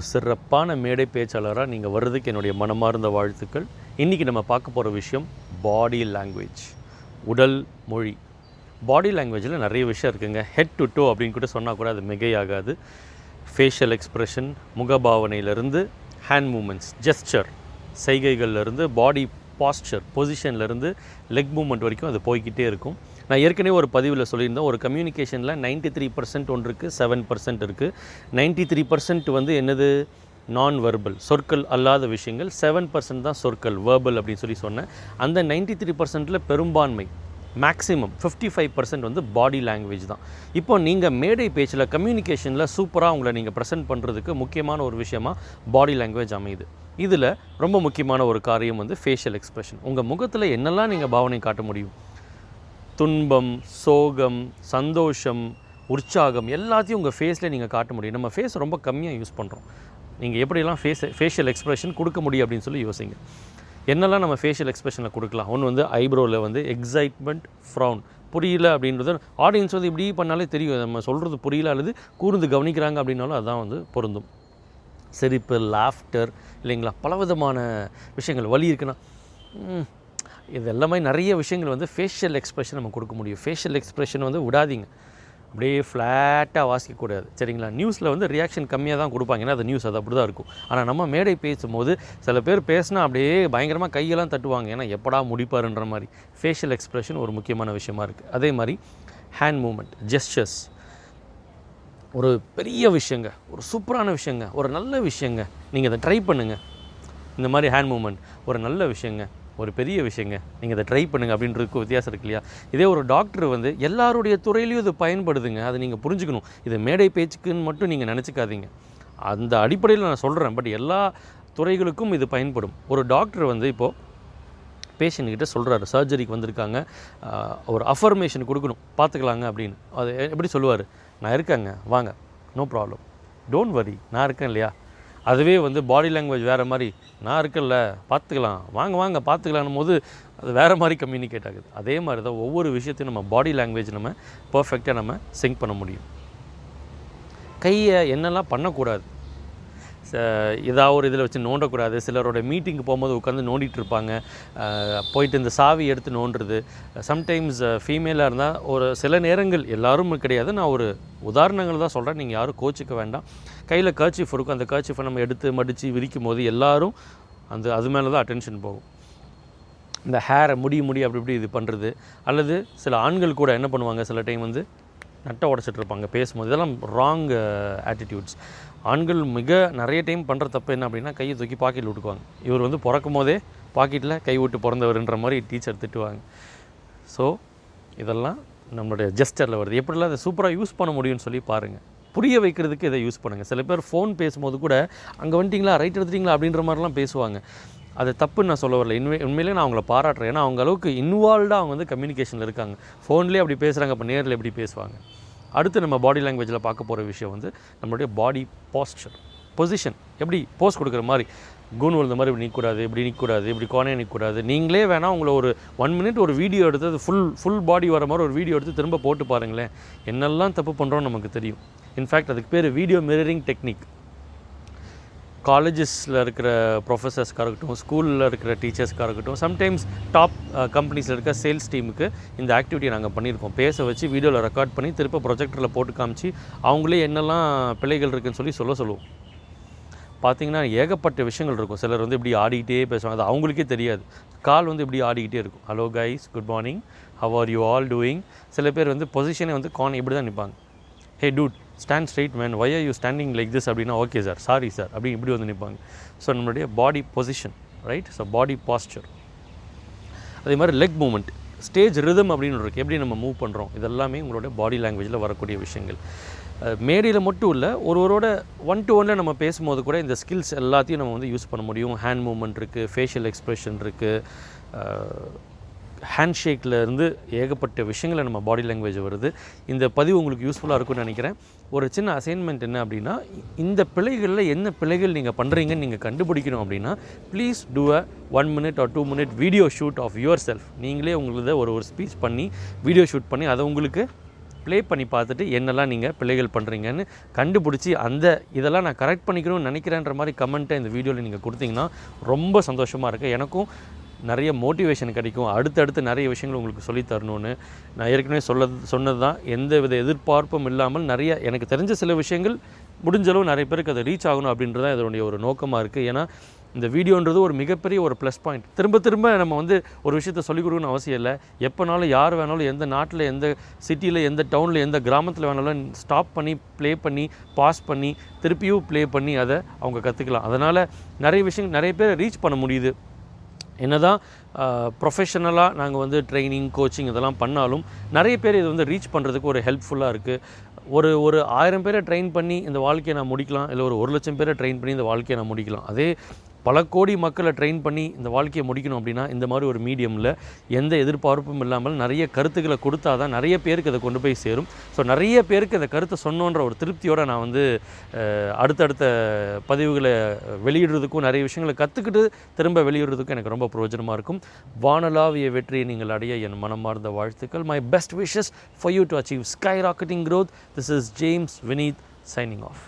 சிறப்பான மேடை பேச்சாளராக நீங்கள் வர்றதுக்கு என்னுடைய மனமார்ந்த வாழ்த்துக்கள். இன்றைக்கி நம்ம பார்க்க போகிற விஷயம் பாடி லாங்குவேஜ் உடல் மொழி. பாடி லாங்குவேஜில் நிறைய விஷயம் இருக்குங்க. ஹெட் டு டோ அப்படின்னு கூட சொன்னால் கூட அது மிகையாகாது. ஃபேஷியல் எக்ஸ்ப்ரெஷன் முகபாவனையிலேருந்து ஹேண்ட் மூமெண்ட்ஸ் ஜெஸ்டர் செய்கைகள்லேருந்து பாடி பாஸ்டர் பொசிஷன்லேருந்து லெக் மூமெண்ட் வரைக்கும் அது போய்க்கிட்டே இருக்கும். நான் ஏற்கனவே ஒரு பதிவில் சொல்லியிருந்தேன் ஒரு கம்யூனிகேஷனில் 93% த்ரீ பர்சன்ட் ஒன்று இருக்குது செவன் பர்சன்ட் இருக்குது நைன்ட்டி த்ரீ பர்சன்ட் வந்து என்னது? நான் வெர்பல் சொற்கள் அல்லாத விஷயங்கள். செவன் பர்சன்ட் தான் சொற்கள் வேர்பல் அப்படின்னு சொல்லி சொன்னேன். அந்த 93% த்ரீ பர்சன்ட்டில் பெரும்பான்மை மேக்ஸிமம் ஃபிஃப்டி ஃபைவ் பர்சன்ட் வந்து பாடி லாங்குவேஜ் தான். இப்போ நீங்கள் மேடை பேச்சில் கம்யூனிகேஷனில் சூப்பராக உங்களை நீங்கள் ப்ரெசென்ட் பண்ணுறதுக்கு முக்கியமான ஒரு விஷயமா பாடி லாங்குவேஜ் அமையுது. இதில் ரொம்ப முக்கியமான ஒரு காரியம் வந்து ஃபேஷியல் எக்ஸ்பிரஷன் உங்கள் முகத்தில் என்னெல்லாம் நீங்கள் பாவனை காட்ட முடியும்? துன்பம் சோகம் சந்தோஷம் உற்சாகம் எல்லாத்தையும் உங்கள் ஃபேஸில் நீங்கள் காட்ட முடியும். நம்ம ஃபேஸ் ரொம்ப கம்மியாக யூஸ் பண்ணுறோம் நீங்கள் எப்படியெல்லாம் ஃபேஸ் ஃபேஷியல் எக்ஸ்பிரஷன் கொடுக்க முடியும் அப்படின்னு சொல்லி யோசிங்க. என்னெல்லாம் நம்ம ஃபேஷியல் எக்ஸ்பிரஷனில் கொடுக்கலாம்? ஒன்று வந்து ஐப்ரோவில் வந்து எக்ஸைட்மெண்ட் ஃப்ரௌன் புரியல அப்படின்றது ஆடியன்ஸ் வந்து இப்படி பண்ணாலே தெரியும். நம்ம சொல்கிறது புரியல அல்லது கூர்ந்து கவனிக்கிறாங்க அப்படின்னாலும் அதான் வந்து பொருந்தும். சிரிப்பு லாஃப்டர் இல்லைங்களா? பலவிதமான விஷயங்கள் வலி இருக்குன்னா இது எல்லாமே நிறைய விஷயங்கள் வந்து ஃபேஷியல் எக்ஸ்ப்ரெஷன் நம்ம கொடுக்க முடியும். ஃபேஷியல் எக்ஸ்ப்ரெஷன் வந்து விடாதீங்க. அப்படியே ஃப்ளாட்டாக வாசிக்கக்கூடாது. சரிங்களா? நியூஸில் வந்து ரியாக்ஷன் கம்மியாக தான் கொடுப்பாங்க. ஏன்னா அது நியூஸ் அது அப்படி தான் இருக்கும். ஆனால் நம்ம மேடை பேசும்போது சில பேர் பேசினா அப்படியே பயங்கரமாக கையெல்லாம் தட்டுவாங்க. ஏன்னா எப்படா முடிப்பாருன்ற மாதிரி. ஃபேஷியல் எக்ஸ்ப்ரெஷன் ஒரு முக்கியமான விஷயமா இருக்குது அதே மாதிரி ஹேண்ட் மூமெண்ட் ஜெஸ்டர்ஸ் ஒரு பெரிய விஷயங்க. ஒரு சூப்பரான விஷயங்க. ஒரு நல்ல விஷயங்க. நீங்கள் அதை ட்ரை பண்ணுங்கள் இந்த மாதிரி ஹேண்ட் மூமெண்ட் ஒரு நல்ல விஷயங்க. ஒரு பெரிய விஷயங்க. நீங்கள் இதை ட்ரை பண்ணுங்கள் அப்படின்றதுக்கு வித்தியாசம் இருக்கு இல்லையா? இதே ஒரு டாக்டர் வந்து எல்லாருடைய துறையிலையும் இது பயன்படுதுங்க. அதை நீங்கள் புரிஞ்சுக்கணும். இது மேடை பேச்சுக்குன்னு மட்டும் நீங்கள் நினச்சிக்காதீங்க. அந்த அடிப்படையில் நான் சொல்கிறேன் பட் எல்லா துறைகளுக்கும் இது பயன்படும். ஒரு டாக்டர் வந்து இப்போது பேஷண்ட்கிட்ட சொல்கிறாரு சர்ஜரிக்கு வந்திருக்காங்க. ஒரு அஃபர்மேஷன் கொடுக்கணும். பார்த்துக்கலாங்க அப்படின்னு. அது எப்படி சொல்லுவார்? நான் இருக்கேங்க. வாங்க. நோ ப்ராப்ளம் டோன்ட் வரி நான் இருக்கேன் இல்லையா? அதுவே வந்து பாடி லாங்குவேஜ் வேறு மாதிரி. நான் இருக்கேன்ல பார்த்துக்கலாம். வாங்க வாங்க பார்த்துக்கலான்னும் போது அது வேறு மாதிரி கம்யூனிகேட் ஆகுது. அதே மாதிரி தான் ஒவ்வொரு விஷயத்தையும் நம்ம பாடி லாங்குவேஜ் நம்ம பர்ஃபெக்டாக நம்ம சிங்க் பண்ண முடியும். கையை என்னெல்லாம் பண்ணக்கூடாது? ஏதாவது ஒரு இதில் வச்சு நோண்டக்கூடாது. சிலரோட மீட்டிங்க்கு போகும்போது உட்காந்து நோண்டிட்டு இருப்பாங்க போயிட்டு இந்த சாவி எடுத்து நோண்டுறது. சம்டைம்ஸ் ஃபீமேலாக இருந்தால் ஒரு சில நேரங்கள் எல்லாரும் கிடையாது. நான் ஒரு உதாரணங்கள் தான் சொல்கிறேன் நீங்கள் யாரும் கோச்சிக்க வேண்டாம். கையில் கர்ச்சிஃப் இருக்கும். அந்த கர்ச்சிஃபை நம்ம எடுத்து மடித்து விரிக்கும் போது எல்லாரும் அந்த அது மேலே தான் அட்டென்ஷன் போகும். இந்த ஹேரை முடி முடி அப்படி இப்படி இது பண்ணுறது அல்லது சில ஆண்கள் கூட என்ன பண்ணுவாங்க? சில டைம் வந்து நட்டை உடச்சிட்டு இருப்பாங்க பேசும்போது இதெல்லாம் ராங் ஆட்டிடியூட்ஸ் uh, ஆண்கள் மிக நிறைய டைம் பண்ணுற தப்பு என்ன அப்படின்னா கையை தூக்கி பாக்கெட்டில் விட்டுக்குவாங்க இவர் வந்து பிறக்கும் போதே பாக்கெட்டில் கை விட்டு பிறந்தவர்ன்ற மாதிரி டீச்சர் திட்டுவாங்க. ஸோ இதெல்லாம் நம்மளுடைய ஜெஸ்டரில் வருது. எப்படிலாம் அதை சூப்பராக யூஸ் பண்ண முடியும்னு சொல்லி பாருங்கள் புரிய வைக்கிறதுக்கு இதை யூஸ் பண்ணுங்கள் சில பேர் ஃபோன் பேசும்போது கூட அங்கே வந்துட்டிங்களா? ரைட் எடுத்துட்டிங்களா? அப்படின்ற மாதிரிலாம் பேசுவாங்க. அது தப்புன்னு நான் சொல்ல வரல. உண்மை உண்மையிலே நான் அவங்கள பாராட்டுறேன். ஏன்னா அவங்க அளவுக்கு இன்வால்வ்டாக அவங்க வந்து கம்யூனிகேஷனில் இருக்காங்க. ஃபோன்லேயே அப்படி பேசுகிறாங்க அப்போ நேரில் எப்படி பேசுவாங்க? அடுத்து நம்ம பாடி லாங்குவேஜில் பார்க்க போகிற விஷயம் வந்து நம்மளுடைய பாடி பாஸ்டர் பொசிஷன் எப்படி போஸ்ட் கொடுக்குற மாதிரி? கூன் விழுந்த மாதிரி இப்படி நிற்கக்கூடாது இப்படி நிற்கக்கூடாது இப்படி கோணையாக நிற்கக்கூடாது நீங்களே வேணால் உங்களை ஒரு ஒன் மினிட் ஒரு வீடியோ எடுத்து அது ஃபுல் ஃபுல் பாடி வர மாதிரி ஒரு வீடியோ எடுத்து திரும்ப போட்டு பாருங்களேன். என்னெல்லாம் தப்பு பண்ணுறோன்னு நமக்கு தெரியும். இன்ஃபேக்ட் அதுக்கு பேர் வீடியோ மிரரிங் டெக்னிக் காலேஜஸில் இருக்கிற ப்ரொஃபஸர்ஸ்க்காக இருக்கட்டும் ஸ்கூலில் இருக்கிற டீச்சர்ஸ்க்காக இருக்கட்டும் சம்டைம்ஸ் டாப் கம்பெனிஸில் இருக்க சேல்ஸ் டீமுக்கு இந்த ஆக்டிவிட்டியை நாங்கள் பண்ணியிருக்கோம். பேச வச்சு வீடியோவில் ரெக்கார்ட் பண்ணி திருப்ப ப்ரொஜெக்டரில் போட்டு காமிச்சு அவங்களே என்னெல்லாம் பிழைகள் இருக்குன்னு சொல்லி சொல்ல சொல்லுவோம். பார்த்தீங்கன்னா ஏகப்பட்ட விஷயங்கள் இருக்கும். சிலர் வந்து இப்படி ஆடிக்கிட்டே பேசுவாங்க. அது அவங்களுக்கே தெரியாது. கால் வந்து இப்படி ஆடிக்கிட்டே இருக்கும். Hello guys good morning how are you all doing சில பேர் வந்து பொசிஷனே வந்து கான் இப்படி தான் நிற்பாங்க hey dude stand straight man why are you standing like this அப்படின்னா ஓகே சார் சாரி சார் அப்படி இப்படி வந்து நிற்பாங்க ஸோ நம்மளுடைய body position right so body posture அதே மாதிரி லெக் மூமெண்ட் ஸ்டேஜ் ரிதம் அப்படின்னு ஒன்று இருக்குது எப்படி நம்ம மூவ் பண்ணுறோம் இதெல்லாமே உங்களோட பாடி லாங்குவேஜில் வரக்கூடிய விஷயங்கள். மேடையில் மட்டும் இல்லை ஒருவரோட ஒன் டு ஒனில் நம்ம பேசும்போது கூட இந்த ஸ்கில்ஸ் எல்லாத்தையும் நம்ம வந்து யூஸ் பண்ண முடியும். ஹேண்ட் மூமெண்ட் இருக்குது ஃபேஷியல் எக்ஸ்ப்ரெஷன் இருக்குது ஹேண்ட்ஷேக்கில் இருந்து ஏகப்பட்ட விஷயங்களை நம்ம பாடி லாங்குவேஜ் வருது. இந்த பதிவு உங்களுக்கு யூஸ்ஃபுல்லாக இருக்கும்னு நினைக்கிறேன். ஒரு சின்ன அசைன்மெண்ட் என்ன அப்படின்னா இந்த பிழைகளில் என்ன பிழைகள் நீங்கள் பண்ணுறீங்கன்னு நீங்கள் கண்டுபிடிக்கணும் அப்படின்னா please do a one minute or two minute video shoot of yourself நீங்களே உங்களது ஒரு ஒரு ஸ்பீச் பண்ணி வீடியோ ஷூட் பண்ணி அதை உங்களுக்கு ப்ளே பண்ணி பார்த்துட்டு என்னெல்லாம் நீங்கள் பிள்ளைகள் பண்ணுறீங்கன்னு கண்டுபிடிச்சி அந்த இதெல்லாம் நான் கரெக்ட் பண்ணிக்கணும்னு நினைக்கிறேன்ற மாதிரி கமெண்ட்டை இந்த வீடியோவில் நீங்கள் கொடுத்தீங்கன்னா ரொம்ப சந்தோஷமாக இருக்குது எனக்கும் நிறைய மோட்டிவேஷன் கிடைக்கும். அடுத்தடுத்து நிறைய விஷயங்கள் உங்களுக்கு சொல்லித் தரணும்னு நான் ஏற்கனவே சொல்ல சொன்னது தான் எந்த வித எதிர்பார்ப்பும் இல்லாமல் நிறைய எனக்கு தெரிஞ்ச சில விஷயங்கள் முடிஞ்சளவு நிறைய பேருக்கு அதை ரீச் ஆகணும் அப்படின்றது தான் இதனுடைய ஒரு நோக்கமாக இருக்குது ஏன்னா இந்த வீடியோன்றது ஒரு மிகப்பெரிய ஒரு ப்ளஸ் பாயிண்ட் திரும்ப திரும்ப நம்ம வந்து ஒரு விஷயத்த சொல்லிக் கொடுக்கணும்னு அவசியம் இல்லை. எப்போனாலும் யார் வேணாலும் எந்த நாட்டில் எந்த சிட்டியில் எந்த டவுனில் எந்த கிராமத்தில் வேணாலும் ஸ்டாப் பண்ணி ப்ளே பண்ணி பாஸ் பண்ணி திருப்பியும் ப்ளே பண்ணி அதை அவங்க கற்றுக்கலாம் அதனால் நிறைய விஷயங்கள் நிறைய பேர் ரீச் பண்ண முடியுது. என்னதான் ப்ரொஃபஷனலாக நாங்கள் வந்து ட்ரைனிங் கோச்சிங் இதெல்லாம் பண்ணாலும் நிறைய பேர் இது வந்து ரீச் பண்ணுறதுக்கு ஒரு ஹெல்ப்ஃபுல்லாக இருக்குது ஒரு ஒரு ஆயிரம் பேரை ட்ரெயின் பண்ணி இந்த வாழ்க்கையை நான் முடிக்கலாம் இல்லை ஒரு ஒரு லட்சம் பேரை ட்ரெயின் பண்ணி இந்த வாழ்க்கையை நான் முடிக்கலாம். அதே பல கோடி மக்களை ட்ரெயின் பண்ணி இந்த வாழ்க்கையை முடிக்கணும் அப்படின்னா இந்த மாதிரி ஒரு மீடியமில் எந்த எதிர்பார்ப்பும் இல்லாமல் நிறைய கருத்துக்களை கொடுத்தா தான் நிறைய பேருக்கு அதை கொண்டு போய் சேரும். ஸோ நிறைய பேருக்கு அதை கருத்தை சொன்னோன்ற ஒரு திருப்தியோடு நான் வந்து அடுத்தடுத்த பதிவுகளை வெளியிடுறதுக்கும் நிறைய விஷயங்களை கற்றுக்கிட்டு திரும்ப வெளியிடுறதுக்கும் எனக்கு ரொம்ப பிரயோஜனமாக இருக்கும். வானலாவிய வெற்றியை நீங்கள் அடைய என் மனமார்ந்த வாழ்த்துக்கள். My best wishes for you to achieve skyrocketing growth this is James Vineeth signing off